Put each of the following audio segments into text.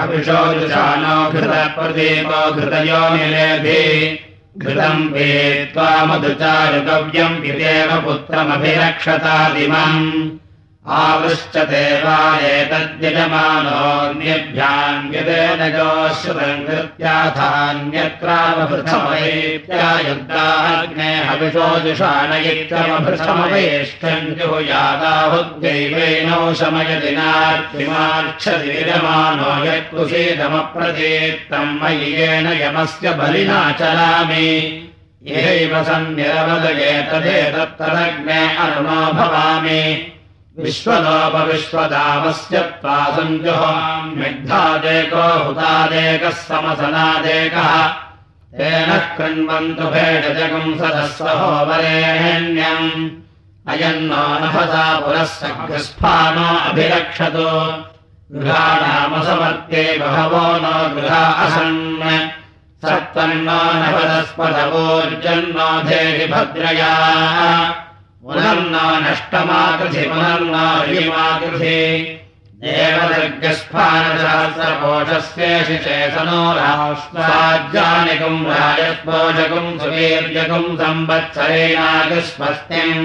अविशोजुषाणो घृतप्रदीपो घृतयो निलेभि घृतम् वेत्त्वा मधुचारुकव्यम् पितेव पुत्रमभिरक्षतादिमम् वा गोश्रुतम् कृत्याथान्यत्रावभृथमयेत्यायुक्ताग्ने हविषोजुषाणयित्वमभृथमवेष्टम् जुहुयादाहुद्गैवेनो शमयति नार्तिमार्क्षति विजमानो यत्कुशीदमप्रतीत्तम् मयि येन यमस्य बलिना चलामि। यैव सन्निरवदये तदेतत्तदग्ने अरुणो भवामि विश्वलोपविश्वदामस्य त्वा सञ्जुहाम्यग्धादेको हुतादेकः समसनादेकः। तेन कृण्वन्तु भेषजगम् सदस्वहो वरेण्यम्। अयन्नो नभसा पुरः सघस्फानो अभिरक्षतु। गृहाणामसमर्थे बहवो नो गृहा असन्। सत्त्वन्नो नभदस्पदवोर्जन्नो धेरि भद्रया पुनर्ना नष्टमाकृधि पुनर्ना ह्यमाकृधि देवदर्गस्फानशास्त्रपोषस्य शिशेसनो राष्ट्राज्यानिकम् राजस्पोषकम् संवत्सरेणागस्वस्तिम्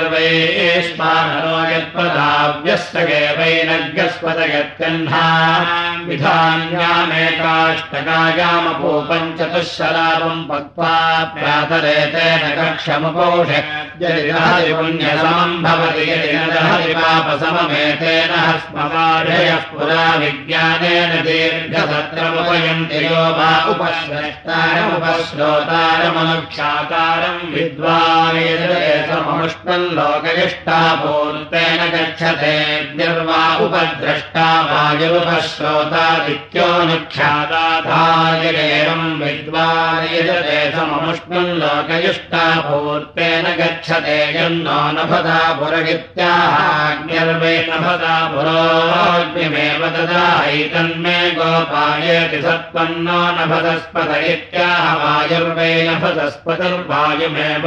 सर्वैष्मानरो पक्त्वा प्रातरे तेन कक्षमुपोष। यदि पुण्यसमम् भवति यदि न दहति पापसममेतेन हस्मवाढयः पुरा विज्ञानेन दीर्घसत्रमुपयन्ति। यो वा उपश्रष्टारमुपश्रोतारमनुक्षातारम् विद्वानेतममुष्णम् लोकयिष्टापूर्तेन गच्छते निर्वा उपद्रष्टा वायुपश्रोतादित्योऽनुख्याताधायेवम् विद्वान् यजते सममुष्णम् लोकयुष्टापूर्तेन गच्छते यन्नो नभदा पुरगित्याहाग्निर्वे नभदा पुरोग्निमेव ददायैतन्मे गोपायेति सत्त्वन्नो नभदस्पद इत्याह वायुर्वै नभदस्पतिर्वायुमेव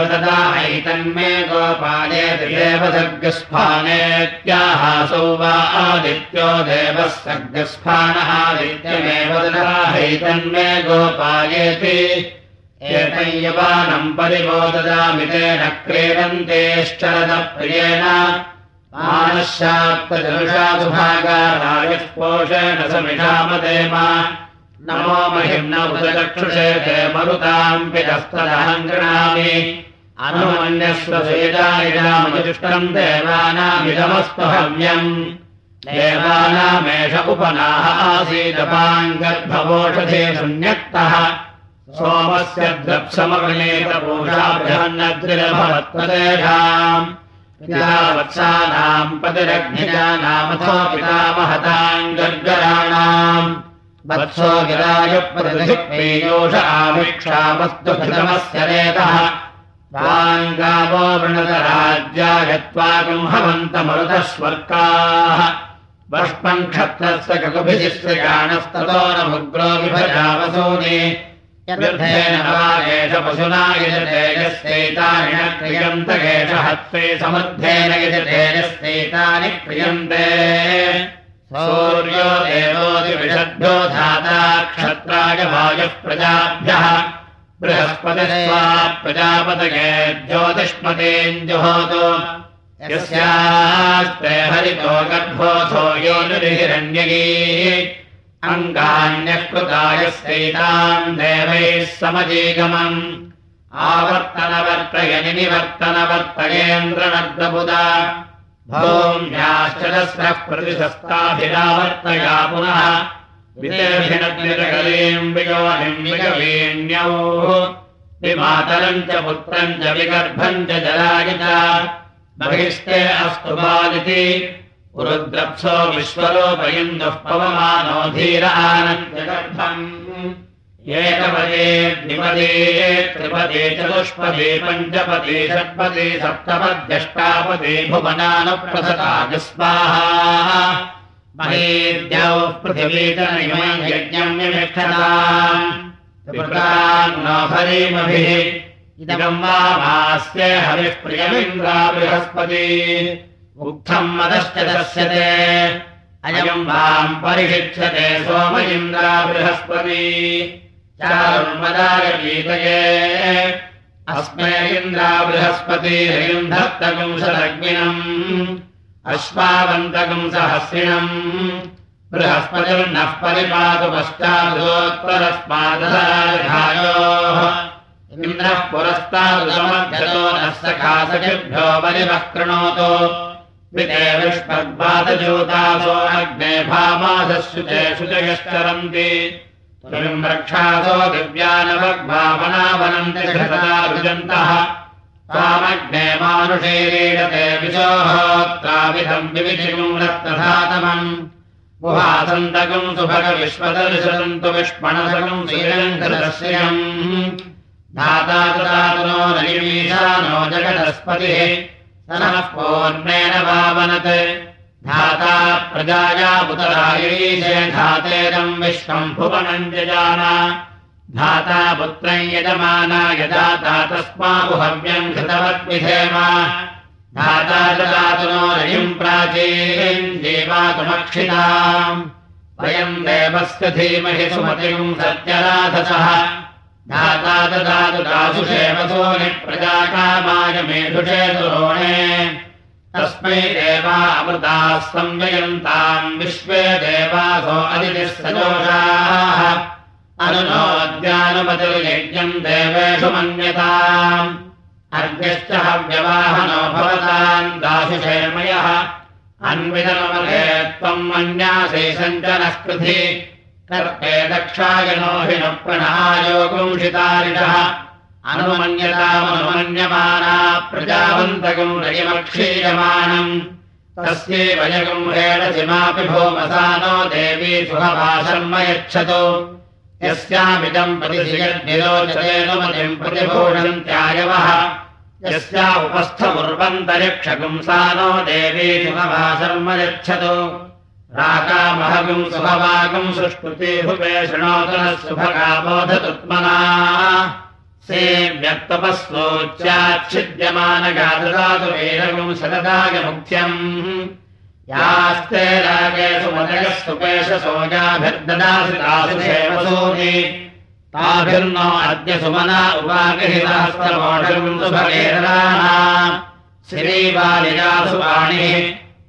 गोपायेति देवसर्गस्फानेत्याहासौ वा आदित्यो देवः सर्गस्फानः आदित्यमेव ददाहैतन्मे गोपायेति। एतय्यवानम् परिबोददामि तेन क्रीडन्तेश्चरदप्रियेण। मानशात्तजनुषादुभागारायस्पोषेण समिषामदेम नमो महिम्न उदचक्षुषे ते मरुताम् पितस्तदहम् गृणामि अनुमन्यस्वसेदायिनामजुष्टम् देवानामिदमस्तु हव्यम् देवानामेष उपनाः गर्भवोषधे शून्यक्तः। सोमस्य द्रप्समग्नेतपूषाभ्यन्नद्रिरभवत्पदेषाम् पितावत्सानाम् पतिरग्निजानामथो पितामहताम् गर्गराणाम् वत्सो गिरायुप्रतिपेयोष आमिक्षामस्तु घृतमस्य नेतः वाङ्गावो वृणतराज्यायत्वाकम् हवन्तमरुतः स्वर्गाः वष्पम् क्षत्रस्य ककुभिजिस्य गानस्ततो न मुग्रो विभजावसूनि। व्यर्थेन एष पशुना यजते यस्यैतानि न क्रियन्त एष हस्ते समुद्धेन यजते यस्यैतानि क्रियन्ते। सौर्यो देवोदिविषद्भ्यो धाता क्षत्राय वायुः प्रजाभ्यः बृहस्पतिस्वा प्रजापतये यस्यास्ते हरितो गर्भोऽथो योनिर्हिरण्यगी। अङ्गान्यः कृतायस्यैताम् देवैः समजीगमम्। आवर्तनवर्तयनि निवर्तनवर्तयेन्द्रनर्दबुदा भूम्याश्चरस्रः प्रतिशस्ताभिरावर्तया पुनः विगवीण्यौः विमातरम् च पुत्रम् च विगर्भम् च जलाय च बहिस्ते अस्तु बालिति। रुद्रप्सो विश्वलोपयन्दुः पवमानो धीर आनन्द्यगर्भम् एकपदे द्विपदे त्रिपदे चतुष्पदे पञ्चपदे षट्पदे सप्तपद्यष्टापदे भुवनानुप्रसता विस्वाहा यज्ञम् वामास्य हरिः प्रियमिन्द्रा बृहस्पति। उक्थम् मदश्च दस्यते। अयम् वाम् परिषिच्यते सोम इन्द्रा बृहस्पति। चारुर्मदागीतये अस्मे इन्द्रा बृहस्पति हयुन्धत्तकुंसलग्निनम् अश्वावन्तकम् सहस्रिणम्। बृहस्पतिर्नः परिपातु पश्चादोत्तरस्मादयोः इन्द्रः पुरस्तादुसमध्यतो नः सखासखिभ्यो बलिवः कृणोतु। विष्पद्वादजोतासो अग्ने भामासुते शुचयश्चरन्ति। रक्षासो दिव्यानवग्भावनावनन्ति रुजन्तः विविधिम् रक्तधातमम् गुहासन्तकम् सुभगविश्वदर्शन्तु विष्मणसकम् श्रीरङ्करश्रियम् धाता दातुनो नैमीशानो जगदस्पतिः। नः पूर्णेन वावनत् धाता प्रजाया उतरायीशे धातेदम् विश्वम् भुवनम् जजान धाता पुत्रम् यजमाना यदाता तस्माहुहव्यम् कृतवद्विधेम धाता ददातु नो रयिम् प्राचीम् देवातुमक्षिताम्। वयम् देवस्य धीमहि सुमतिम् सत्यराधसः धाता ददातु दासुषेवसो निप्रजाकामाय मेधुषे दुरोणे। तस्मै देवा अमृताः संययन्ताम् विश्वे देवासो अदितिः सजोषाः अनुनोद्यानुपतिर्यज्ञम् देवेषु मन्यताम्। अर्घ्यश्च हव्यवाहनो भवताम् दासुषेमयः अन्वितमले त्वम् मन्यासे सञ्चनः कृधि कर्ते दक्षायनो हि न प्रणायोगुंशितारिणः अनुमन्यतामनुमन्यमाना प्रजावन्तकम् रयमक्षीयमानम् तस्यैव जगुम्हेणसिमापि भूमसानो देवी सुखभाषर्म यच्छतु यस्यामिदम् प्रतिशियद्निरोचतेनुमतिम् प्रतिभूषन्त्यायवः यस्या उपस्थमुर्वन्तरिक्षगुंसानो देवी सुखभाषर्म यच्छतु राकामहगुम् सुभवागुम् सुष्कृति हुपे शृणोतनः सुभगाबोधतुत्मना से व्यक्तपस्वोच्चाच्छिद्यमानगाददातु वीरगुम् सददागमुख्यम् यास्ते रागे सुभगेरराणा श्रीबालिकासु वाणिः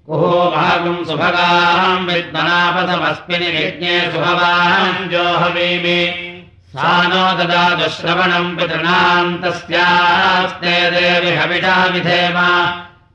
कुहो भागम् सुभगाम् विद्मनापथमस्मिन् यज्ञे सुभवाम् जोहवीमि। सा नो ददातु श्रवणम् पितृणाम् तस्यास्ते देवि हविषा विधेम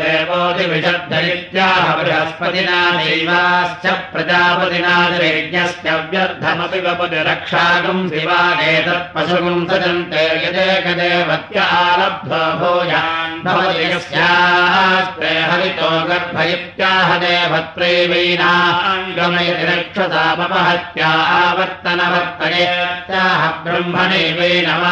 देवोऽधिविषद्धरित्याह बृहस्पतिना दैवाश्च प्रजापतिना रक्षागुम् दिवानेतत्पशुगुम् सजन्ते यदेकदेवत्य देवत्रैवैनाङ्गमयति रक्षसामपहत्या आवर्तनवर्तयत्याह ब्रह्मणैवैनमा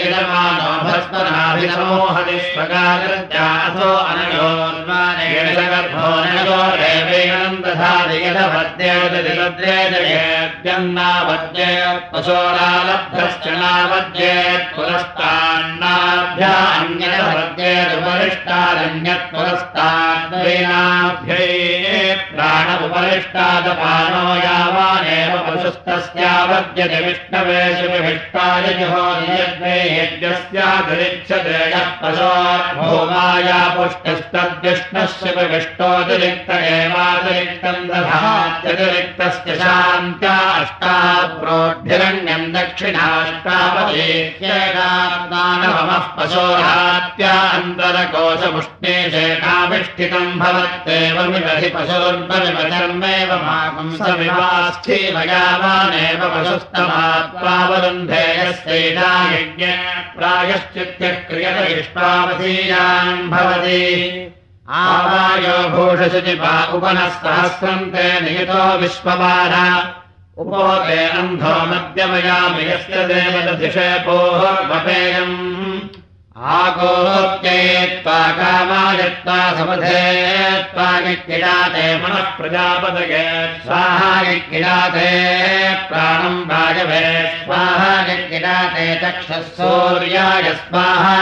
ीयमानो भस्मनाभिनमोहनिष्पगारत्यासो अनयोन्मानेन गर्भो नयो देवेनन्द दधादियदवद्येद्यन्नावद्ये पशोरालब्धश्च नावद्येत् पुरस्तान्नाभ्या अन्यदवद्येदुपरिष्टादन्यत् पुरस्ताद्वैनाभ्यै प्राण उपरिष्टादपानो यावानेव पशुस्तस्यावद्यते विष्णवे शिविष्टाय जुहोद्यद्वे यज्ञस्यातिरिच्यते यः पशो भूमाया पुष्टिस्तद्विष्णस्य विष्टोतिरिक्त एवातिरिक्तम् दधात्यतिरिक्तस्य शान्त्या अष्टाप्रोढ्यरण्यम् दक्षिणाष्टावदेत्येकात्मानवमः पशोरात्या अन्तरकोशमुष्णेशेकाविष्ठितम् भवत्येवमिदधि पशुर्बविमचर्मेव मापुंसविवास्थीमयावानेव पशुस्तमात्वावरुन्धे यस्यैना यज्ञ प्रायश्चित्य क्रियत इष्टावधीयान् भवति। आवायो भूषशुचिपा उपनः सहस्रम् ते नियतो विश्ववार उपोते अन्धो मध्यमयामि यस्य देवदधिषेपोः वपेयम् आगोत्येत्वा कामायत्वा समधेत्वा किडाते मनः प्रजापदये स्वाहा किडाते प्राणम् वायवे स्वाहा किडाते चक्षः सूर्याय। स्वाहा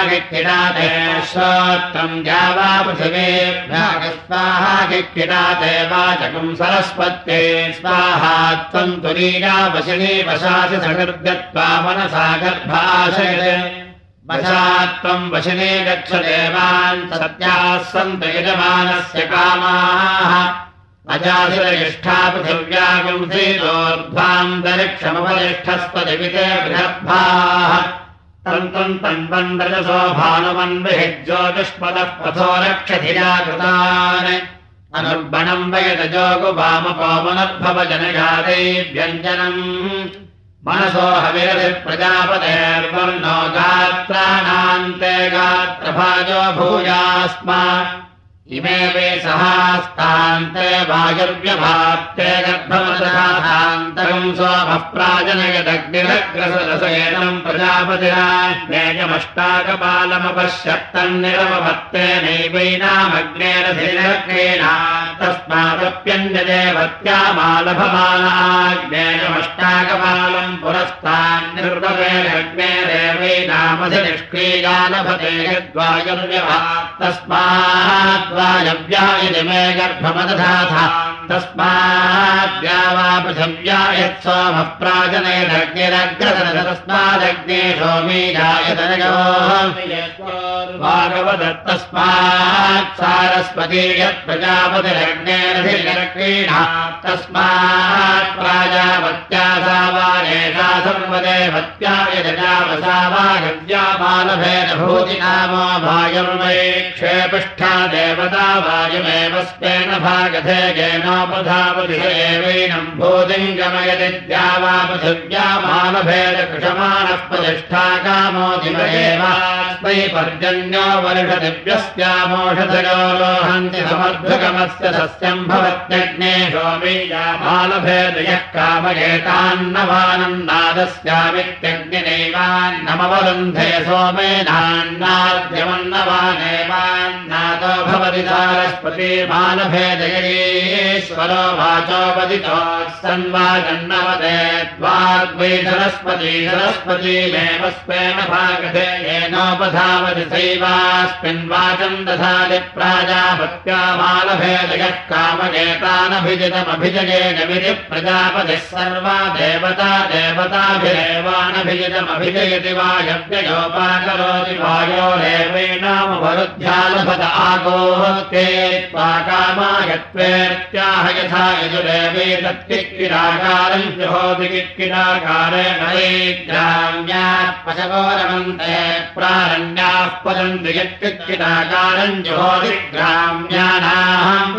श्रोत्रम् जावा पृथिवेभ्यः स्वाहा किडाते वाचकम् सरस्वत्ये। स्वाहा त्वम् तुरीया वशिनी वशासि सकृद्यत्वा मनसा गर्भाशय वशात्वम् वशिने गच्छ देवान् सत्याः सन्त यजमानस्य कामाः। भानुमन्विः ज्योतिष्पदः पथो रक्षधिया कृतान्। अनुर्बणम् वयतजोगुवामपोमनद्भव जनजाते व्यञ्जनम् मनसो हविरधिप्रजापतेर्वर्णो गात्राणान्ते गात्रभाजो भूयास्मा। इमे वे सहास्तान्ते वायुर्व्यभाप्ते गर्भमदशान्तरम् सोमः प्राजनयदग्निरग्रसरसयनम् प्रजापतिराज्ञेयमष्टाकपालमपश्यत्तन्निरमभत्ते नैवैनामग्नेन धिरक्रीणा तस्मादप्यञ्जदेवत्यामालभमानाग्नेयमष्टाकपालम् पुरस्तान्निर्दवेरग्नेरेवैनामधिनिष्क्रीया लभते यद्वायुर्व्यभा तस्माद्वायव्या इति मे गर्भमदधाथ तस्माद्या वा पृथिव्या यत् सोमः प्राजनयदग्निरग्रदन तस्मादग्ने सारस्वती यत् प्रजापतिरग्नेरधिरक्रीणा तस्मात् प्राजावत्या सा वा एषा सर्वदेवत्या यदजा वसा वा गव्या मालभेन भूतिनामो भागर्वै क्षेपिष्ठा देवता वायुमेव स्वेन भागधे येनोपधावति भूतिम् गमयति द्या वा पृथिव्या मालभेद कृषमाणः प्रतिष्ठा कामो दिव एवास्मै पर्जन्यो वर्षदिव्यस्यामोषधयो लोहन्ति समर्धुकमस्य सस्यम् भवत्यग्ने सोमीयामालभेदयः कामयेतान्नवानन्नादस्यामित्यग्निनैवान्नमवरुन्धे सोमेनान्नाद्यमन्नवानेवान्नादो भवति सारस्पतिर्मालभेदयेश्वरो वाचोपदितो सन्वागन्नवदे द्वाग्वै सरस्पती सरस्पतीमेव स्वेन भागधे येनोपधावति सैवास्मिन् वाचम् दधाति प्राजापत्यामालभेदय प्राजापत्या मालभेदयः कामगेतानभिजितमभिजयेनमिति प्रजापतिः सर्वा देवता देवताभिरेवानभिजितमभिजयति वायव्ययोपाकरोति वायोरेवैनामवरुध्यालभत आगोहते त्वा कामायत्वेत्याह यथा यजुरेवैतत्किक्किराकारम् जुहोति किक्किराकारेण ग्राम्याः पशवोरमन्ते प्रारण्याः पदन्ति यत्किक्किराकारम् जुहोति ग्राम्यानाम्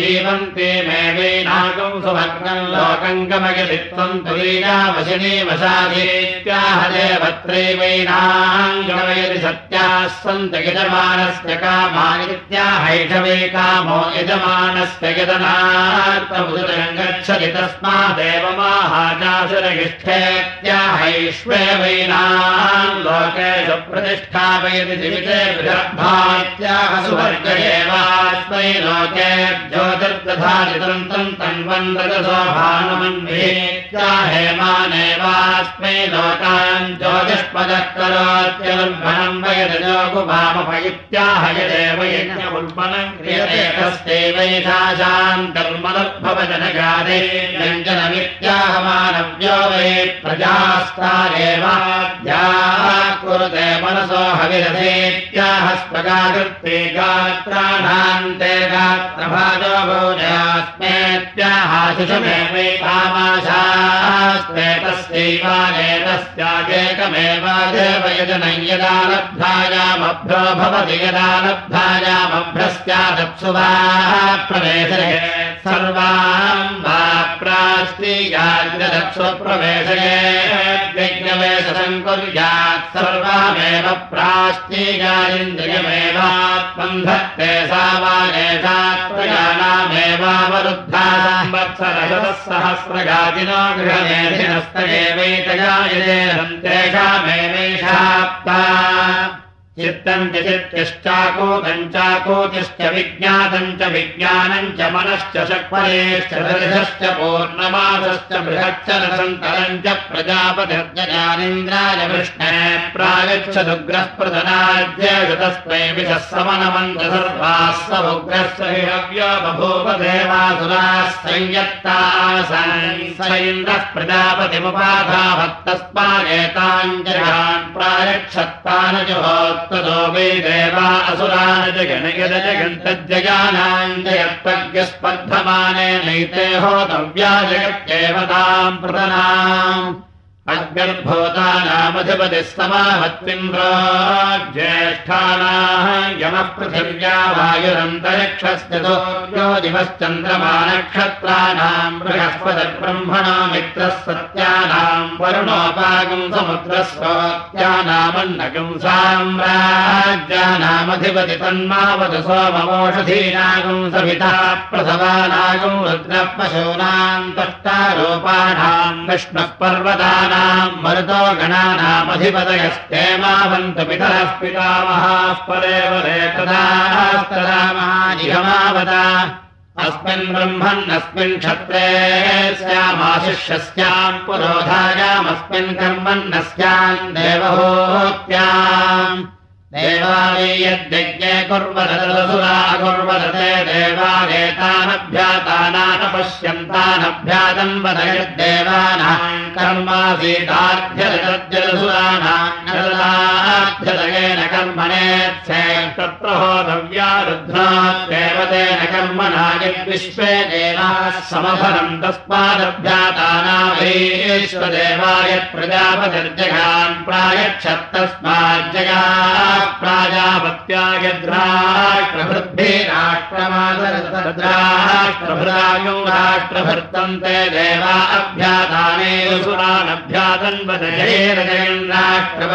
जीवन्ते मे वैनागम् सुभक् स्वर्गम् लोकम् गमयति त्वम् तुलीयावशिनी वशाधीत्याह देवत्रैवैनाम् गमयति सत्याः सन्त यजमानस्य कामानित्याहैषवे कामो यजमानस्य यदनार्थमुदरम् गच्छति तस्मादेव माहाजासुरगिष्ठेत्याहैष्वेवैनाम् लोकेषु प्रतिष्ठापयति जीविते भात्याह सुवर्ग एवास्मै लोके ज्योतिर्दधारितम् तम् हेमानेवास्मै लोकान् ज्योतिष्पदः करोत्यर्भणम् वयदजोगुभामभयुत्याहयदेव यज्ञमुल्पनम् क्रियते तस्यैवैषाम् कर्मलभवजनगादे व्यञ्जनमित्याहमानव्यो वै प्रजास्तारेवाद्या कुरुते मनसो हविरथेत्याह स्पगाकृत्ते गात्राणान्ते गात्रभाजो भोजास्मेत्याहाशिषमेवैकामाशास्ते तस्यैवानेतस्यागेकमेव देव यजनं यदा लब्धायामभ्यो भवति यदा लब्धायामभ्यस्यादप्सु वा प्रवेशये सर्वाम् वा प्रास्तीयाद्यदप्सु प्रवेशये यज्ञवेशम् कुर्यात् सर्वामेव यमेवात्मन्धत्ते सा वागेशात्रयाणामेवावरुद्धा संवत्सरशतः सहस्रगातिनो यजे सन्तेषामेवैषाप्ता चित्तम् चित्तिश्चाकूतम् चाकूतिश्च विज्ञातम् च विज्ञानम् च मनश्च शक्परेश्च दर्शश्च पूर्णमासश्च बृहच्च रसन्तरम् च प्रजापतिर्जयानीन्द्राय विष्णे प्रागच्छदुग्रः प्रधनाद्येषु तस्मै विषः समनमन्त सर्वाः स उग्रस्य हि हव्यो बभूव देवासुराः संयत्तासान् स इन्द्रः प्रजापतिमुपाधावत्तस्मादेताञ्जयान् प्रायच्छत्तानजुहोत्तदो वै देवा असुरान् जगनयद जगन्तज्जगानाम् जयत्वज्ञस्पर्धमानेनैते होतव्या जगत्येव ताम् प्रतनाम् अग्निर्भूतानामधिपतिः समाहत्विन्द्रो ज्येष्ठानाः यमः पृथिव्या वायुरन्तरिक्षस्य यो दिवश्चन्द्रमा नक्षत्राणाम् बृहस्पतिर्ब्रह्मणो मित्रः सत्यानाम् वरुणोपागम् समुद्रस्वत्यानामन्नगम् साम्राज्यानामधिपति तन्मावद सोमवोषधीनागम् सविता प्रसवानागम् रुद्रपशूनाम् तष्टारूपाणाम् विष्णुः पर्वतानाम् मरुतो गणानामधिपतयस्तेमावन्तु पितरः पितामहाः परेव रेतदास्तरामहानिगमावता अस्मिन् ब्रह्मन्नस्मिन् क्षत्रे स्यामाशिष्यस्याम् पुरोधायामस्मिन् कर्मन्नस्याम् देवहोत्याम् देवालय यद्यज्ञे कुर्वरसुरा कुर्वरते देवानेतानभ्यातानानपश्यन्तानभ्यातम् वद होतव्या रुद्रादेवतेन कर्मणा यद्विश्वे देवाः समफलम् तस्मादभ्यातानामैश्वदेवाय प्रजापतिर्जगान् प्रायच्छत्तस्माज्जगा प्राजापत्यायद्राष्ट्रभृद्भिराष्ट्रमादराष्ट्रभृदायो राष्ट्रभर्तन्ते देवा अभ्यादाने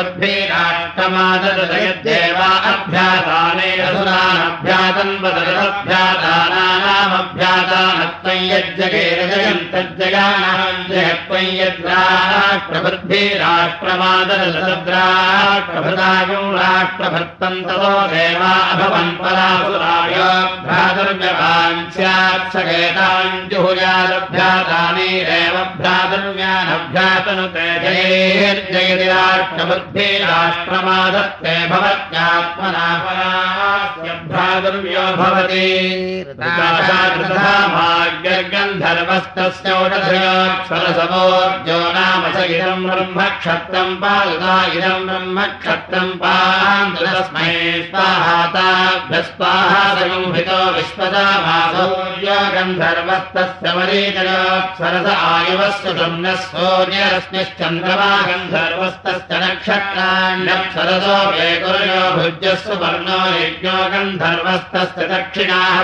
ऋषद्भिराष्टमाददयद्देवा अभ्यासाने रसुरानभ्यादानेरसुरानभ्यादानभ्यादानत्वं यज्जगेरजयं तज्जगानां जयत्वं यद्राष्ट्रपद्भिराष्ट्रमाददसद्राष्ट्रभृतागं राष्ट्रभृत्तं ततो देवा अभवन् परासुरायोभ्रातुर्व्यभाञ्चाक्षगेताञ्जुहुयादभ्यादानेरेव भ्रातुर्व्यानभ्यातनुते जयेर्जयति राष्ट्रभृत् भवत्यात्मना परास्य भ्रातुर्यो भवति। गन्धर्वस्तस्योषधयोक्षरसमोर्जो नाम स इदम् ब्रह्मक्षत्रम् पादुता इदम् ब्रह्मक्षत्रम् पान्तस्मै स्वाहाताभ्यस्वाहा संहितो विश्वदामासो सूर्यो गन्धर्वस्तस्य मरीचयोत्सरस आयुवस्य सुम्नः सूर्यरश्मिश्चन्द्रमा गन्धर्वस्तस्य वेकुर्यो भुज्यस्व वर्णो यज्ञो गन्धर्वस्तस्य दक्षिणाः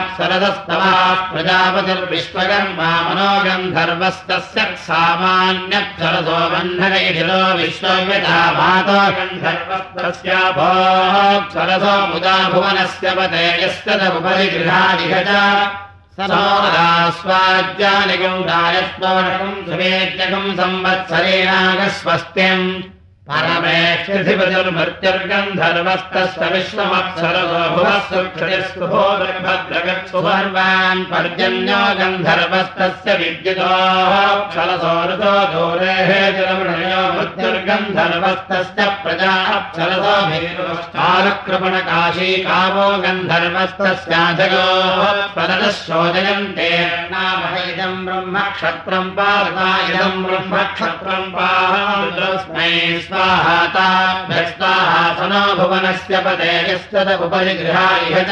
बन्धनैषिरो विश्वव्यथा मातो गन्धर्वस्तस्याभोक्सरसो मुदा भुवनस्य पते यस्य च स्वाज्यानिकम् दायस्वकम् सुवेद्यकम् संवत्सरेणागस्वस्त्यम् परमेष्ठिपतिर्मृत्युर्गन्धर्वस्तस्य विश्वमक्षरसोभुवस्सुभद्रगत्सुभर्वान् पर्जन्यो गन्धर्वस्तस्य विद्युतोऽक्षरसो ऋतो दूरेः जलमृणयो मृत्युर्गन्धर्वस्तस्य प्रजा अक्षरसोभिरुष्टालकृपणकाशी कामो गन्धर्वस्तस्याधयोः परतः शोदयन्ते नामः इदम् ब्रह्मक्षत्रम् पार्वा इदम् ब्रह्मक्षत्रम् पास्मै स्वाहाताभ्यस्ताहासनो भुवनस्य पदे यस्तदुपरि गृहायह च।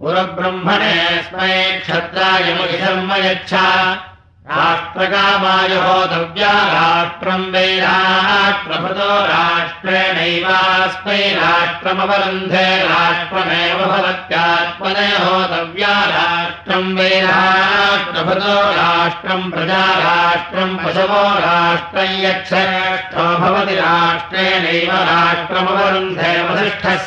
पुरब्रह्मणे स्मै क्षत्राय मुखिधर्म यच्छा राष्ट्रकामाय होतव्या राष्ट्रम् वै राष्ट्रभृतो राष्ट्रेणैवास्मै राष्ट्रमवरुन्धे राष्ट्रमेव भवत्यात्मने होतव्या राष्ट्रम् वै राष्ट्रभृतो राष्ट्रम् प्रजा राष्ट्रम् पशवो राष्ट्रम् यच्छेष्ठो भवति राष्ट्रेणैव राष्ट्रमवरुन्धे वसिष्ठः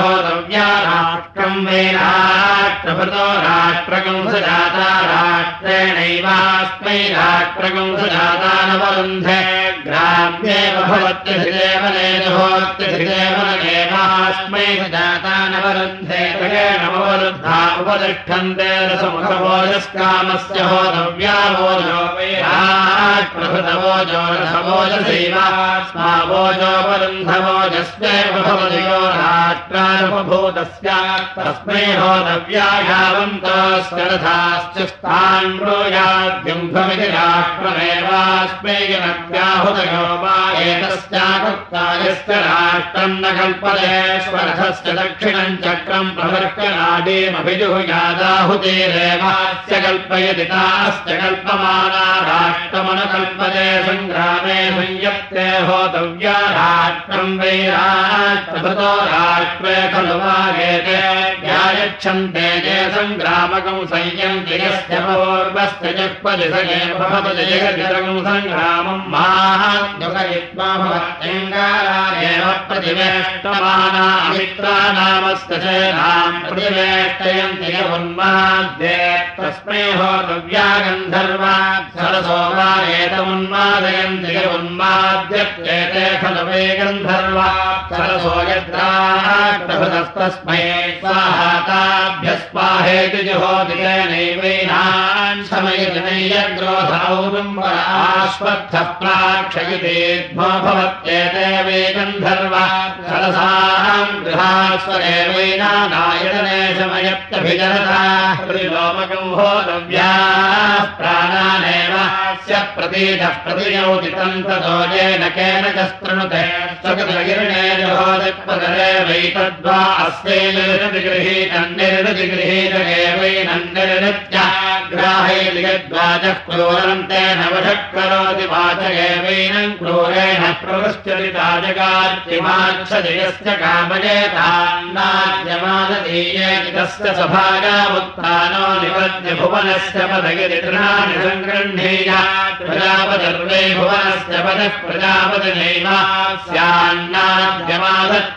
होतव्या राष्ट्रम् वै राष्ट्रभृतो राष्ट्र राष्ट्रकंसजाता राष्ट्रेणैवास्मै राष्ट्रकंसजाता नवरुन्धे ग्राम्येव भवत्यधिदेवनेहोत्यधिदेवनदेवास्मै जातानवरुन्धेतगेणमवरुद्धा उपतिष्ठन्ते रसमुखवोजस्कामस्य होतव्यावोजोप्रभृतवोजो रसवोजसेवास्मावोजोपरुन्धवोजस्यैव भवति यो रथाश्च स्थान् ब्रूयाद्युम्भमिति राष्ट्रमेवास्मै जनव्याहो वा एतस्याकृत्तायस्य राष्ट्रम् न कल्पदेश्वरथस्य दक्षिणम् चक्रम् प्रवर्कनाडीमभिजुहुयादाहुतेरेवास्य कल्पयति ताश्च कल्पमाना राष्ट्रमनुकल्पते सङ्ग्रामे संयत्ते होतव्या राष्ट्रम् राष्ट्रे खलु वागेते व्यायच्छन्ते ये सङ्ग्रामकम् पूर्वस्य जगतिरकम् सङ्ग्रामम् माहाद्युगयित्वा भवत्यङ्गारायेव प्रतिवेष्टमाना मित्रानामस्य चेनाम् प्रतिवेष्टयन्ति य उन्माद्ये तस्मै होतव्या गन्धर्वा य उन्माद्यत्येते खलु वै गन्धर्वा यद्राष्टभृतस्तस्मै स्वाहाताभ्यस्वाहेति जुहोदितेनैवैनान् समयजनयग्रोधौरुम्बराश्वत्थः प्राक्षयितेध्मो भवत्येते वै गन्धर्वा सरसाम् गृहास्वरेवैनानायतने शमयत्यभिजनता त्रिलोमकम् होतव्याः प्राणानेव प्रतीतः प्रतियोति तन्ततो येन केन च स्तृणुते स्वगृहिर्णे जहोदिपदरे वैतद्वा अस्यैर्निगृहीतन्निर्निगृहीतगेवैनन्निर्नित्याग्राहैर्यद्वाजः क्रूरम् तेन वशः करोति वाचगेवैनम् क्रूरेण प्रवृश्यति ताजगार्तिमाक्षजयस्य कामजेतान्नाद्यमादीयेति तस्य सभागामुत्थानो निपद्य भुवनस्य पदगिरि तृणानि सङ्गृह्णीय प्रजापतिर्वै भुवनस्य पदः प्रजापतिनैव स्यान्नाद्यमादत्त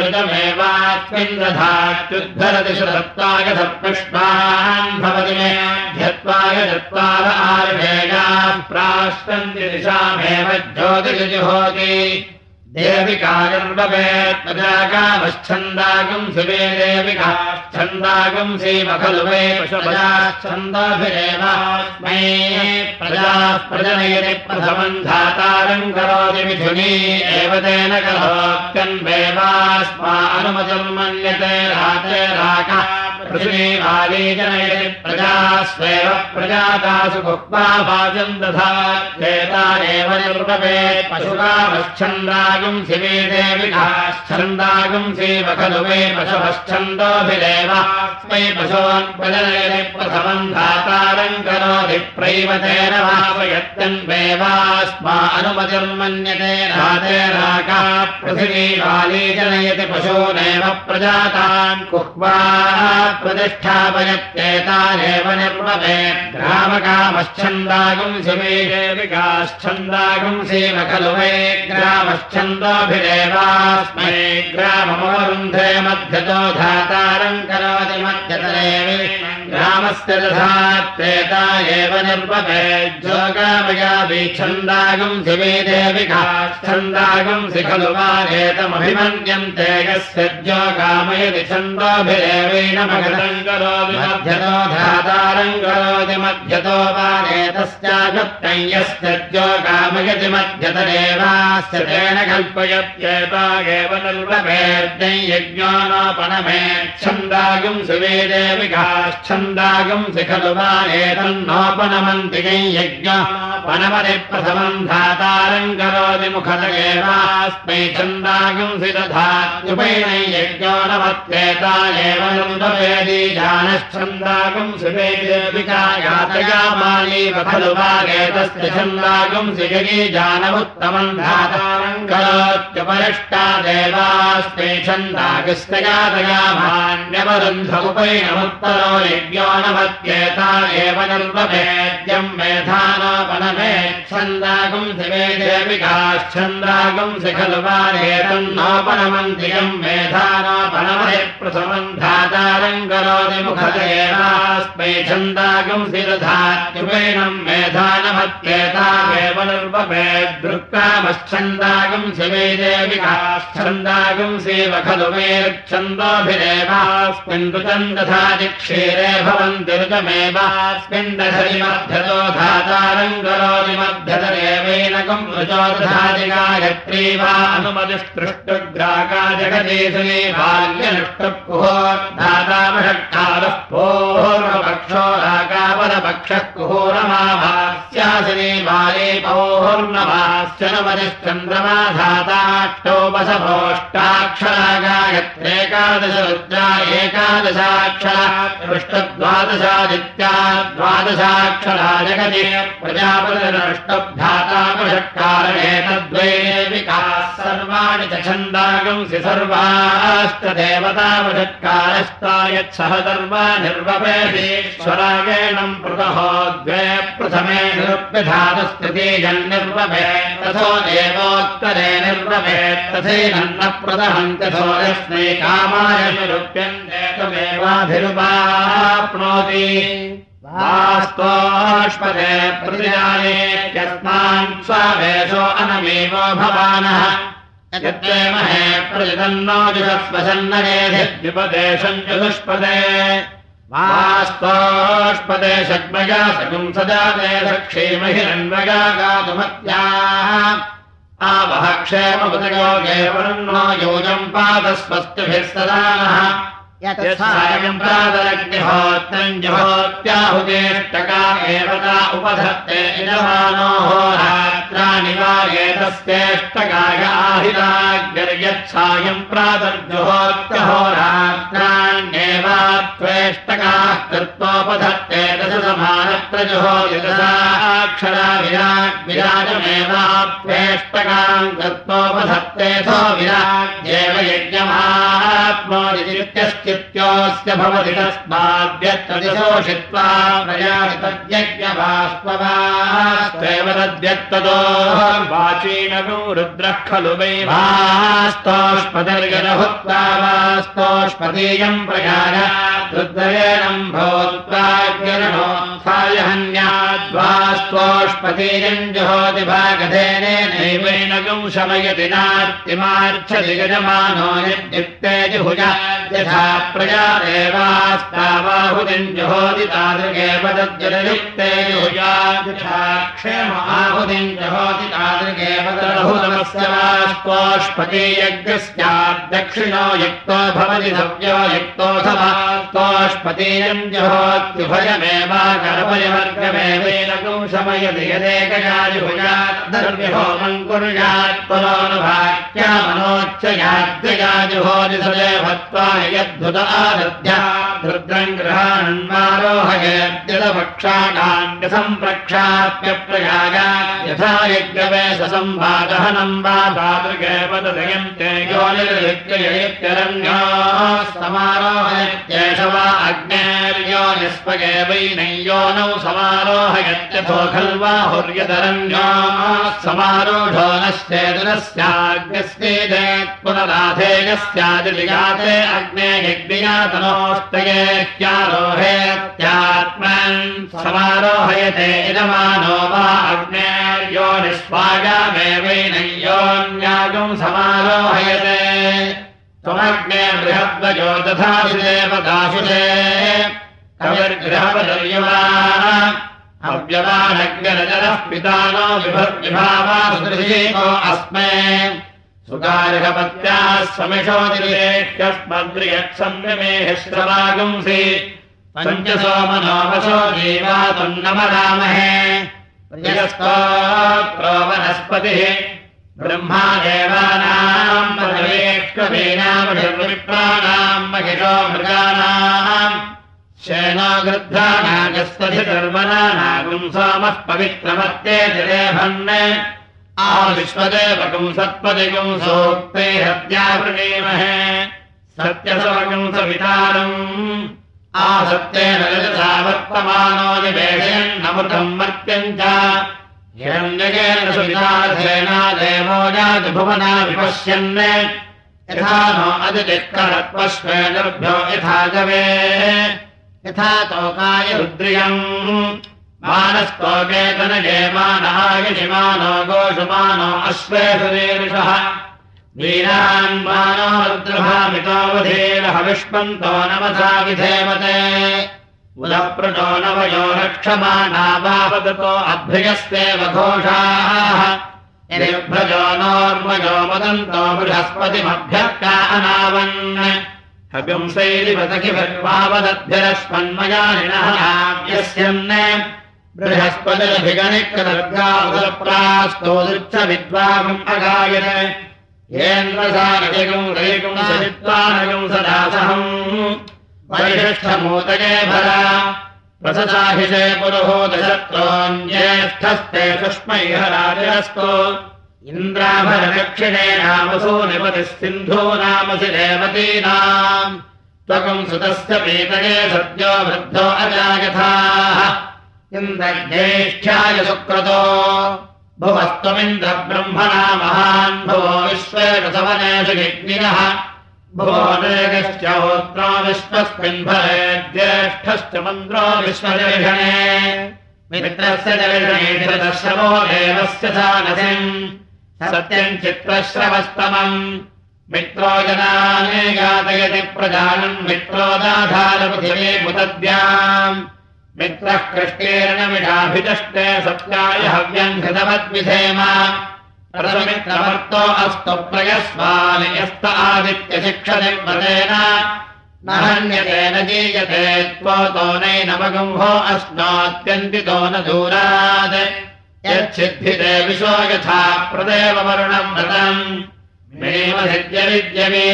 ऋतमेवास्मिन् दधात्युद्धरति शतप्तागसप्तष्टान् भवति मे ध्यत्वाय चत्वार दिशामेव ज्योतिषजुहोति। प्रजाकामश्छन्दागम् शिवे देविकाश्छन्दागम् श्रीम खलु वे पशुपजाश्छन्दाभिरेव मे प्रजाः प्रजनयति प्रथमम् धातारम् करोति मिथुनी एव तेन करोत्यन्वेवास्मा अनुमतिर्मन्यते राते राका पृथिवीवाली जनयति प्रजास्वेव प्रजातासु भुक्त्वा भाजम् दधा चेता एव निर्ववेत् पशुकामश्छन्दागम् शिवे देविकाश्छन्दागम् शिव खलु वे पशुभश्छन्दोभिरेव स्मै पशून् प्रजनयति प्रथमम् धातारम् करोति प्रैवतेन भावयत्यन्वेवास्मा अनुमतिर्मन्यते राका पृथिवीवाली जनयति पशूनेव प्रजातान् कुह्वा प्रतिष्ठापयत्येतानेव देविकाश्छन्दागुम् शिव खलु वै ग्रामश्छन्दोभिरेवास्मै। ग्राममवरुन्धे मध्यतो धातारम् करोति मध्यतरेवि ग्रामस्य दधात्तेता एव निर्मवे जोगामयाभिच्छन्दागुम् शिवे देविकाश्छन्दागुम् शि खलु यस्य जोगामयति छन्दोभिरेवेण मगधम् करोति मध्यतो वा यस्य जोगामयति मध्यतरेवास्य तेन कल्पयत्येता एव शिवे देविकाश्छन्दागुम् शि खलु वा एतन्नोपनमन्ति यज्ञोपनमति प्रथमम् धातारम् करोति मुखत एवास्मै छन्दागुम् शि दधात्युपैण यज्ञोनमत्येता एव निर्वभेदी जानश्छन्दागुम् शिवे देविका यातयामालीव खलु वा एतस्य छन्दागुम् शिगरी जानमुत्तमम् धातारम् करोत्युपरिष्टा देवास्मै छन्दागस्तयातयामान्यवरुन्ध यज्ञोनमत्येता एव निर्वभेद्यम् मेधानोपनमेच्छन्दागुम् शिवे एतन्नोपनमन्त्रियम् मेधानोपनमहे प्रथमम् धातारम् करोति मुखदेवास्मै छन्दागुम् शिरधात्युपैणम् मेधानमत्येता एव शिव खलु मेच्छन्दोभिरेवास्मिन् ऋतम् दधाति क्षीरे भवन्ति ऋचो दधाति गायत्री वा अनुमतिस्तृष्टुग्राका जगदीशने बाल्यनुष्टुः धातामषट्कारः पूर्वपक्षो राकापरपक्षः कुहूरमाभास्यासिनी बाले धाताष्टोपसभोष्टाक्षरा गायत्रेकादश रुद्रा एकादशाक्षरा पृष्ठद्वादशादित्या द्वादशाक्षरा जगति प्रजापतिरष्टुब्धातामषट्कारणेन द्वैविकाः सर्वाणि च छन्दागंसि सर्वाश्च देवतामषट्कारस्ता यत्सह सर्वा निर्वपेश्वरागेणम् पृतहो द्वे प्रथमे निरुप्यधातस्तृतीयन्निर्वभे तथो देवोत्तरे निर्वभेत् तथैनन्न प्रदहन्त्यथो यस्मै कामाय निरुप्यन्ते तमेवाभिरुपाप्नोति वास्तोष्पदे प्रतिजानेत्यस्मान् स्वावेशो अनमेवो भवानः। महे प्रतिदन्नो जुषस्वसन्नरेधिद्युपदेशम् चतुष्पदे। वास्तोष्पदे षड्मया सगुम् सदा ते दक्षीमहिरन्वगा गातुमत्याः। आवह क्षेमपदयोगे वर्णो योजम् पादस्वस्तिभिः सदा नः यत्सायम् प्रातरग्निहोत्रम् जहोत्याहुजेष्टका एव ता उपधत्ते यजमानो होरात्राणि वा एतस्येष्टकाय आहिताग्यर्यत्सायम् प्रातर्जुहोत्यहोरात्राण्येवात्वेष्टकाः कृत्वोपधत्ते दशसमानप्रजुहो यदसाक्षरा विराट् विराजमेवाप्येष्टकाम् कृत्वोपधत्तेऽथो विराज्येव भवति तस्माद्यत्तदिशोषित्वा प्रयातज्ञवास्त्ववास्त्वेव तद्यत्तदो वाचीनगो रुद्रः खलु वै वास्तोष्पदर्गरहुत्वा वास्तोष्पदीयम् प्रयाय रुद्रयणम् भूत्वाग्निर्णोत्थाय हन्याद्वास्त्वोष्पतीयम् जुहोति भागधेनेनैवेन गं शमयति यथा प्रजा देवास्तावाहुतिम् जुहोति तादृगेव तद्युक्ते जुहुजा। यथा क्षेम आहुतिम् जुहोति तादृगेव तदहुतमस्य वास्त्वोष्पतीयज्ञस्याद्दक्षिणो युक्तो भवति सव्यो युक्तोऽथवा त्वोष्पतीयम् जुहोत्युभयमेवाकरपयवर्गमेवेन शमयति यदेकया जुहुजाद्दर्व्यहोमम् कुर्यात् परोनुभाक्यामनोच्चयाद्यया जुहोति सदेवत्वा यद्धुत आदध्या रुद्रम् यथा वा तादृगेव तदयन्ते योनिर्विद्ययत्यरण्यो समारोहयत्येष वा अग्नेर्यो निस्पगेवैनैयोनौ समारोहयत्यथो खल्वा हुर्यतरण्यो समारोढो नश्चेतनस्याग्निस्येदेत् पुनराधेयस्यादिगाते अग्ने यज्ञयातनोस्तये अग्नेत्यारोहेत्यात्मन् समारोहयते यजमानो वा अग्नेर्यो निष्पायामेवैनयोन्यागम् समारोहयते। त्वमग्ने दधाशुदेवदाशुदे कविर्गृहवदर्यवाः पिता नो विभावासुदृशीको अस्मे। सुकार्हपत्याः समिषोदिरेह्यस्मद्रियक्षम्यमेह्यश्रवागुंसि पञ्चसोमनोमसो देवातुन्नमरामहे प्रियस्तोत्रो वनस्पतिः ब्रह्मा देवानाम् महिषो मृगाणाम् सोमः आ विश्वदेवकम् सत्पदिगुम् सोक्ते हत्यावृणीमहे सत्यसवकम् सवितारम्। आसत्येन रजसा वर्तमानो निवेशयन्नमृतम् मर्त्यम् च। हिरण्यकेन सुवितार्थेना देवो जातभुवना विपश्यन् यथा नो अतिचित्करत्वश्वेदर्भ्यो यथा जवे। यथा तोकाय रुद्रियम् मानस्तोकेतनजयमानाय शिमानो गोषुमानो अश्वेषु रीरुषः वीरान्मानो रुद्रभामितोऽवधीरहविष्पन्तो नमसा विधेमते उदप्रटो नवयो रक्षमाणा वावदतो अभ्ययस्तेव घोषाः। यदिभ्रजो नोर्मजो मदन्तो बृहस्पतिमभ्यर्का अनावन् हविंसैरिवदखिभिर्वावदभ्यरस्मन्मयानिनः यस्यन् बृहस्पतिरभिगणिकदर्गावदप्रास्तोदृच्छ विद्वागम् अगायत् येन्द्रसानदिगुम् रयिगुम् सविद्वानगुम् सदासहम्। वैशिष्ठमूतये भरा। प्रसदाहिषे पुरुहोदशत्रोऽन्येष्ठस्ते सुष्मैह राजरस्तो इन्द्राभरदक्षिणे नामसो निपतिः सिन्धो नामसि देवतीनाम् त्वकम् सुतस्य पीतये सद्यो वृद्धो अजायथाः इन्द्रज्ञेष्ठ्याय सुक्रतो? भुवस्त्वमिन्द्रब्रह्मणा महान् भुवो विश्वेषसवनेषु यज्ञिनः। भुवोनेकश्च होत्रो विश्वस्मिन् भरे ज्येष्ठश्च मन्द्रो विश्वजर्षणे मित्रस्य जर्षणेशवो देवस्य सानसिम् सत्यम् चित्रश्रवस्तमम्। मित्रो जनाने घातयति प्रजानम् मित्रोदाधारपृथिवी मुदद्याम् मित्रः कृष्णेरणमिषाभिचष्टे सत्याय हव्यम् घृतवद्विधेम रसमित्रमर्तो अस्तु प्रयस्वानि यस्त आदित्यशिक्षनिर्मतेन न हन्यते न जीयते त्वतो नैनमगुम्भो अश्नात्यन्तितो न दूरात्। यच्छिद्धिते विशो यथा प्रदेव वरुणम् व्रतम् मेमधिद्यविद्यमे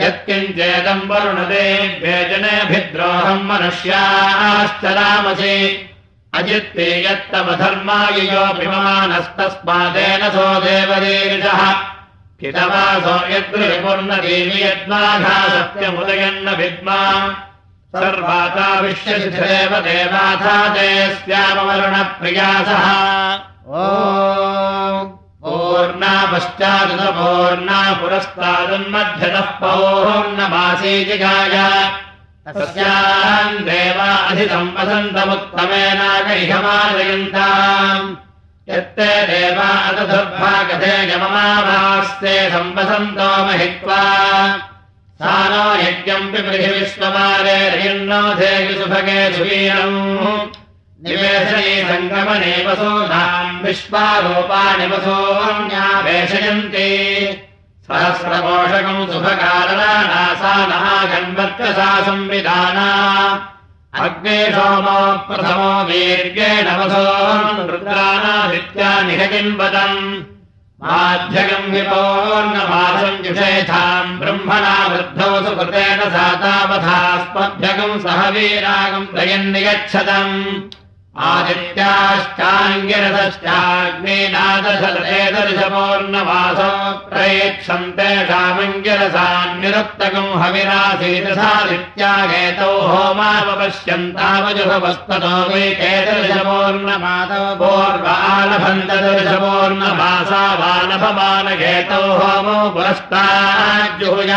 यत्किञ्चेदम् वरुणदे व्यजनेऽभिद्रोहम् मनुष्याश्च रामसि अजित्ते यत्तमधर्मायुयोऽभिमानस्तस्मादेन सो देवदेविषः हितवासो यद्गृहपूर्णदेवि यद्वाघा सत्यमुदयन्न विद्मा। सर्वाता विश्यसिधेव देवाथा ते स्यामवरुणप्रियासः ओ पूर्णा पश्चादुतपूर्णा पुरस्तादुन्मध्यतः पौर्णमासी जिगाय तस्याम् देवा अधिसम्पसन्तमुत्तमेनागैहमादयन्ताम् यत्ते देवा अदधुर्भागधे यममाभास्ते सम्पसन्तो महित्वा। सा नो यज्ञम् पृथिविश्वमारे रयन्नोधेयु सुभगे सङ्गमने वसूनाम् विश्वारूपाणि वसून्यावेशयन्ति सहस्रपोषकम् शुभकारणा महागन्वत्कसा संविधाना अग्ने सोमो प्रथमो वीर्येण वसो रुद्राणादित्या निहजिन्वतम् माध्यगम् विपोर्णमासम् जुषेथाम् ब्रह्मणा वृद्धौ सुकृतेन सा तावथास्मभ्यगम् सह वीरागम् प्रयन्निगच्छतम् आदित्याश्चाङ्गिरसश्चाग्नेनादशदशपूर्णमासो प्रयेक्षन्तेषामङ्गिरसान्निरुक्तकम् हविरासीदसादित्यागेतौ होमावपश्यन्तावजुभवस्ततो वै केतदशपूर्णमातौ पूर्वालभन्तदशपूर्णमासा वानभमानघेतौ होमो पुरस्ताज्जुहुय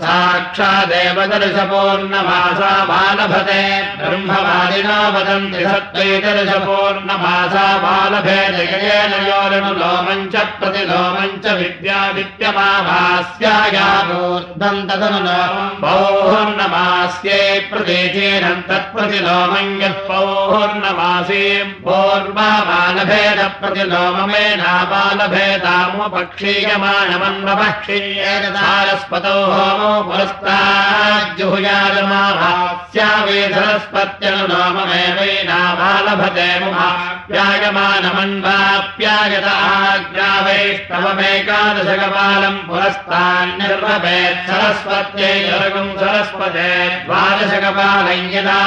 साक्षादेव दर्शपूर्णमासा बालभते ब्रह्मवादिनो वदन्ति सत्त्वै दर्शपूर्णमासा बालभेदयेन योरणुलोमम् च प्रतिलोमम् च विद्यादित्यमाभास्यायामूर्धम् तदनु पौर्णमास्ये प्रदेशेन तत्प्रतिलोमम् यः पौर्णमासी पूर्वाबालभेद प्रतिलोममेनाबालभेदामुपक्षीयमाणमन्वपक्षीयेन सारस्वतो होमो सरस्वत्यनुलोममेवैनाबालभते मुहाप्यायमानमन्वाप्यायत आग्रावैष्णवमेकादशकपालम् पुरस्तान्निर्वपेत् सरस्वत्यै जगम् सरस्वते द्वादशकपालम् यदा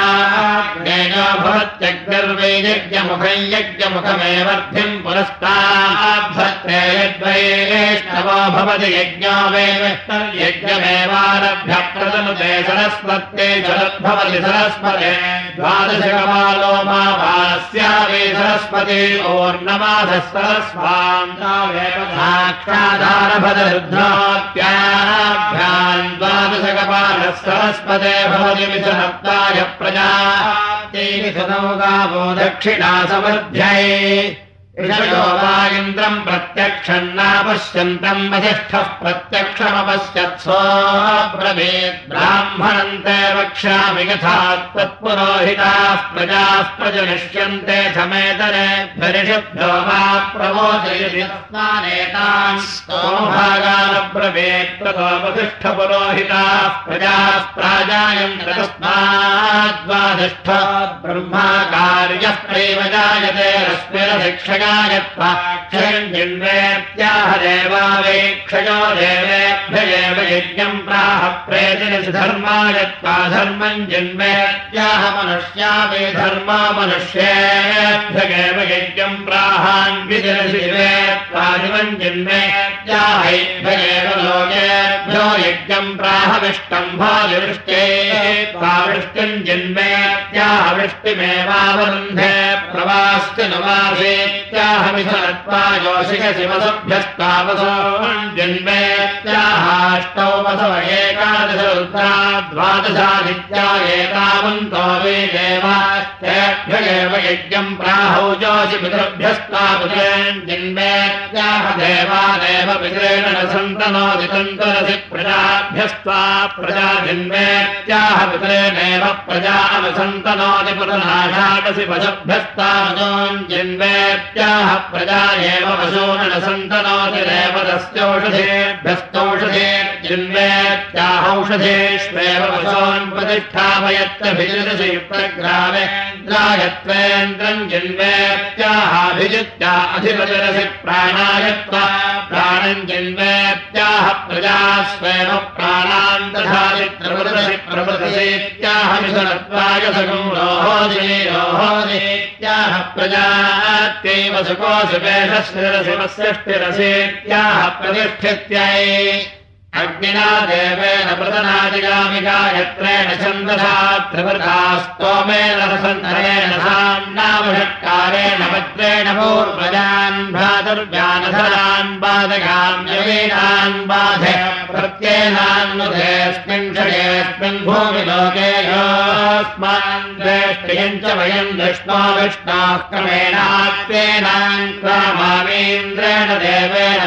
ज्ञेयो भवत्यग्निर्वैयज्ञमुखम् यज्ञमुखमेवर्थिम् पुरस्ताभ्यत्ते यद्वैष्णवो भवति यज्ञो वै यज्ञमेवारभ्य प्रदनुते सरस्वत्यै जलद्भवति सरस्वते द्वादशकपालो मा भास्यावे सरस्वती ओर्णमाधः सरस्वाम् साक्षाधारभदरुद्धात्याभ्याम् द्वादशकपालः सरस्वते भवति विसहत्ताय प्रजा तेन गावो दक्षिणा समर्थ्यै ऋषयो वा इन्द्रम् प्रत्यक्षम् नापश्यन्तम् वसिष्ठः प्रत्यक्षमपश्यत्सोऽब्रवीत् ब्राह्मणम् ते वक्ष्यामि यथा त्वत्पुरोहिताः प्रजाः प्रजनिष्यन्ते समेतरे ततो वसिष्ठपुरोहिताः प्रजाः प्राजायन्त तस्माद्वादिष्ठ ब्रह्मा कार्यः प्रैव जायते रश्मिरशिक्षया क्षयम् जिन्वेत्याह देवावेक्षयो देवेभ्य एव यज्ञम् प्राह प्रेतिरसि धर्मायत्वा धर्मम् जिन्वेत्याह मनुष्या वे धर्मा मनुष्येभ्य एव यज्ञम् प्राहान्वितिरसि दिवेत्वा दिवम् जिन्वेत्याहैभ्य एव लोकेभ्यो यज्ञम् प्राहविष्टम् भाविवृष्टे वृष्टिम् जिन्वेत्याह वृष्टिमेवावरुन्धे प्रवास्ति नुवासेत्याहमिषत्वा योषिकसि वसुभ्यस्तावसो जन्मेत्याहाष्टौ वसव एकादश एतावन्तो वे देवास्तेभ्य एव यज्ञम् प्राहौ जोषि पितृभ्यस्तावसेन् जन्मेत्याह देवादेव पितरेण न सन्तनोति तन्तरसि प्रजाभ्यस्त्वा प्रजा जन्मेत्याह पितरेणेव प्रजा अनुसन्तनोति पुरनाषाडसि वशभ्यस्तावजोन् जन्मेत्याह प्रजा एव वशून सन्तनोति देवदस्यौषधेभ्यस्तौषधे जन्मेत्याहौषधेष्वेव वशोन्प्रतिष्ठापयत्तभिजितसि युक्तग्रामे द्रायत्वेन्द्रम् जन्मेत्याहाभिजित्या अधिपतिरसि प्राणायत्वा प्राणम् जन्मेत्याह प्राणान् दधाति प्रवृतसि प्रवृतसेत्याहमिषनत्वाय सगम् रोहोदे रोहोदेत्याह प्रजात्यैव सुकोऽसुपेषस्थिरसि वस्यष्टिरसेत्याह प्रतिष्ठित्यै अग्निना देवेन प्रतनादिगामिका यत्रेण छन्दसा त्रिवृता स्तोमेन साम्नामषट्कारेण भद्रेण पूर्वजान् भ्रातुर्व्यानधरान् बाधकाम्यवीनान् बाधे प्रत्येनान्नुधेऽस्मिन् षयेऽस्मिन् भूमिलोके योऽस्मान् द्वेष्टियम् च वयम् दृष्ट्वा विष्णाः क्रमेणात्तेनाम् क्रामामीन्द्रेण देवेन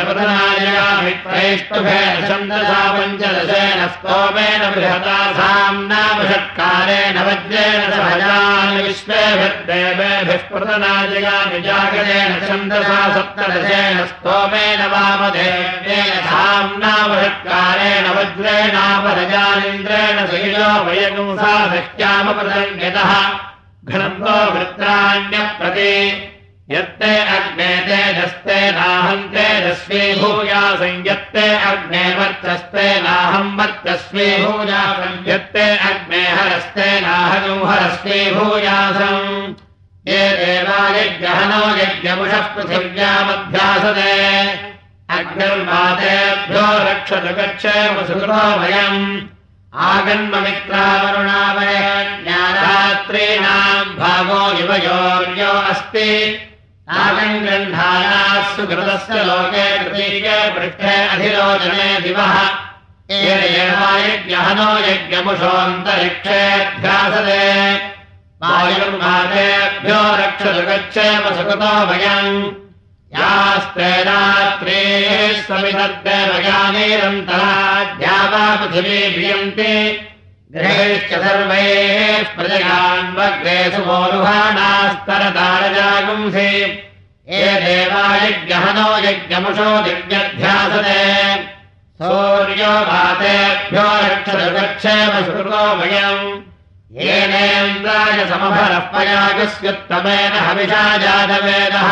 छन्द सा पञ्चदशेन स्तोमेन बृहता साम्नामषट्कारेण वज्रेण सहजान् विश्वेभिर्देवेभिः प्रतनाजयामि जागरेण छन्दसा सप्तदशेन स्तोमेन वामदेवेन साम्नामषट्कारेण वज्रेणापरजानिन्द्रेण सहिजो वयगुंसा वृत्राण्यप्रति यत्ते अग्ने तेजस्ते नाहम् तेजस्वी भूयासं यत्ते अग्ने वर्चस्ते नाहम् वर्चस्वी भूयासम् यत्ते अग्ने हरस्ते नाहनु हरस्वी भूयासम् ये देवायज्ञहनो यज्ञमुषः पृथिव्यामध्यासते अग्निर्मातेभ्यो रक्षतु गच्छेमसुकृतो वयम् आगन्ममित्रावरुणावय ज्ञानरात्रीणाम् भागो युवयोर्यो अस्ति गृह्णानाः सुकृतस्य लोके कृतीके पृष्ठे अधिरोचने दिवः। यज्ञहनो यज्ञमुषोऽन्तरिक्षेऽध्यासते वायुर्मातेभ्यो रक्षतु गच्छेम सुकृतो वयम् यास्तेनात्रेः वा पृथिवी भियन्ति गृहेश्च सर्वैः प्रजगान्वग्रे सुमोरुहाणास्तरतारजागुंसि ये देवायज्ञहनो यज्ञमुषो दिव्यध्यासते। सूर्यो भातेभ्यो श्रुतो वयम् येनेन्द्राय समभरः पयागस्युत्तमेन हविषा जातवेदः।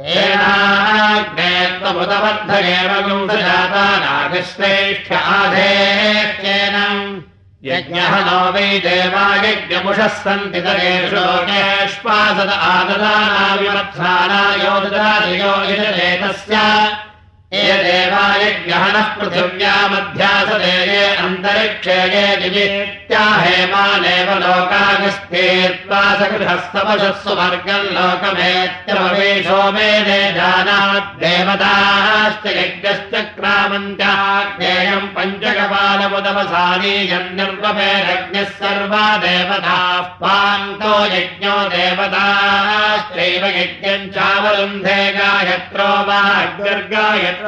तेनाग्ने त्वमुदबद्धगेव गुंसजाता नागश्रेष्ठ आधेत्येन यज्ञः नो वै देवायज्ञमुषः सन्ति तरेषोकेष्पासद आददानाविमत्सानायोददादियो यजलेतस्य ये देवायज्ञहनः पृथिव्यामध्यासदे ये अन्तरिक्षे ये दिवित्याहेमानेव लोकागस्तीर्त्वा सगृहस्तवशः सुवर्गम् लोकमेत्यवेशो मेने जानाद्देवताश्च यज्ञश्च क्रामन्त्याज्ञेयम् पञ्चकपालमुदवसानीयम् निर्वपेरज्ञः सर्वा देवताः पान्तो यज्ञो देवताश्चैव यज्ञम् चावरुन्धे गायत्रो वा अग्निर्गायत्र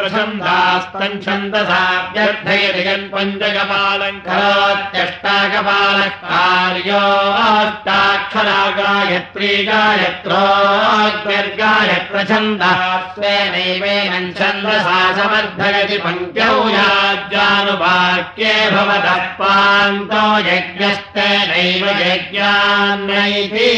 छन्दसाभ्यर्थयति यन् पञ्चकपालम् करोत्यष्टाकपालः कार्योष्टाक्षरा गायत्री गायत्रोऽग्निर्गायत्र छन्दः स्वेनैवेन छन्दसा समर्थयति पङ्क्त्यौ याज्ञानुवाक्ये भवतः पान्तो यज्ञस्तेनैव यज्ञान्नैति